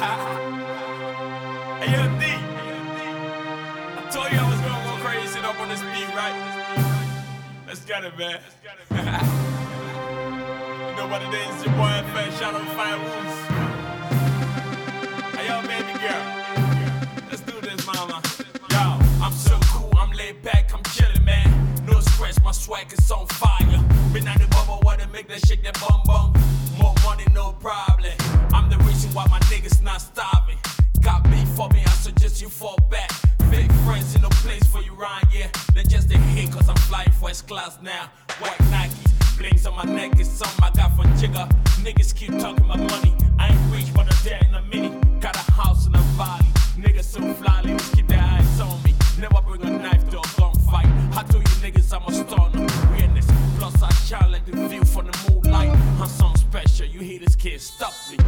hey, yo, D. I told you I was gonna go crazy up on this beat, right? Let's get it, man. you know what it is, your boy FS, shout out Fire Roots. Hey, yo, baby girl. Let's do this, mama. Yo, I'm so cool, I'm laid back, I'm chillin', man. No stress, my swag is on fire. Been out the bubble, wanna make that shake that bum bum. fall back. Fake friends in no place for you, Ryan, yeah. They just a hit, cause I'm flying first class now. White Nikes, blings on my neck is something I got from Jigger. Niggas keep talking my money. I ain't rich, but I'm there in a minute. Got a house in a valley. Niggas so fly, niggas keep their eyes on me. Never bring a knife to a gunfight. I told you niggas I'm a star, no weirdness. Plus, I challenge the view from the moonlight. I'm something special, you hear this kid, stop me.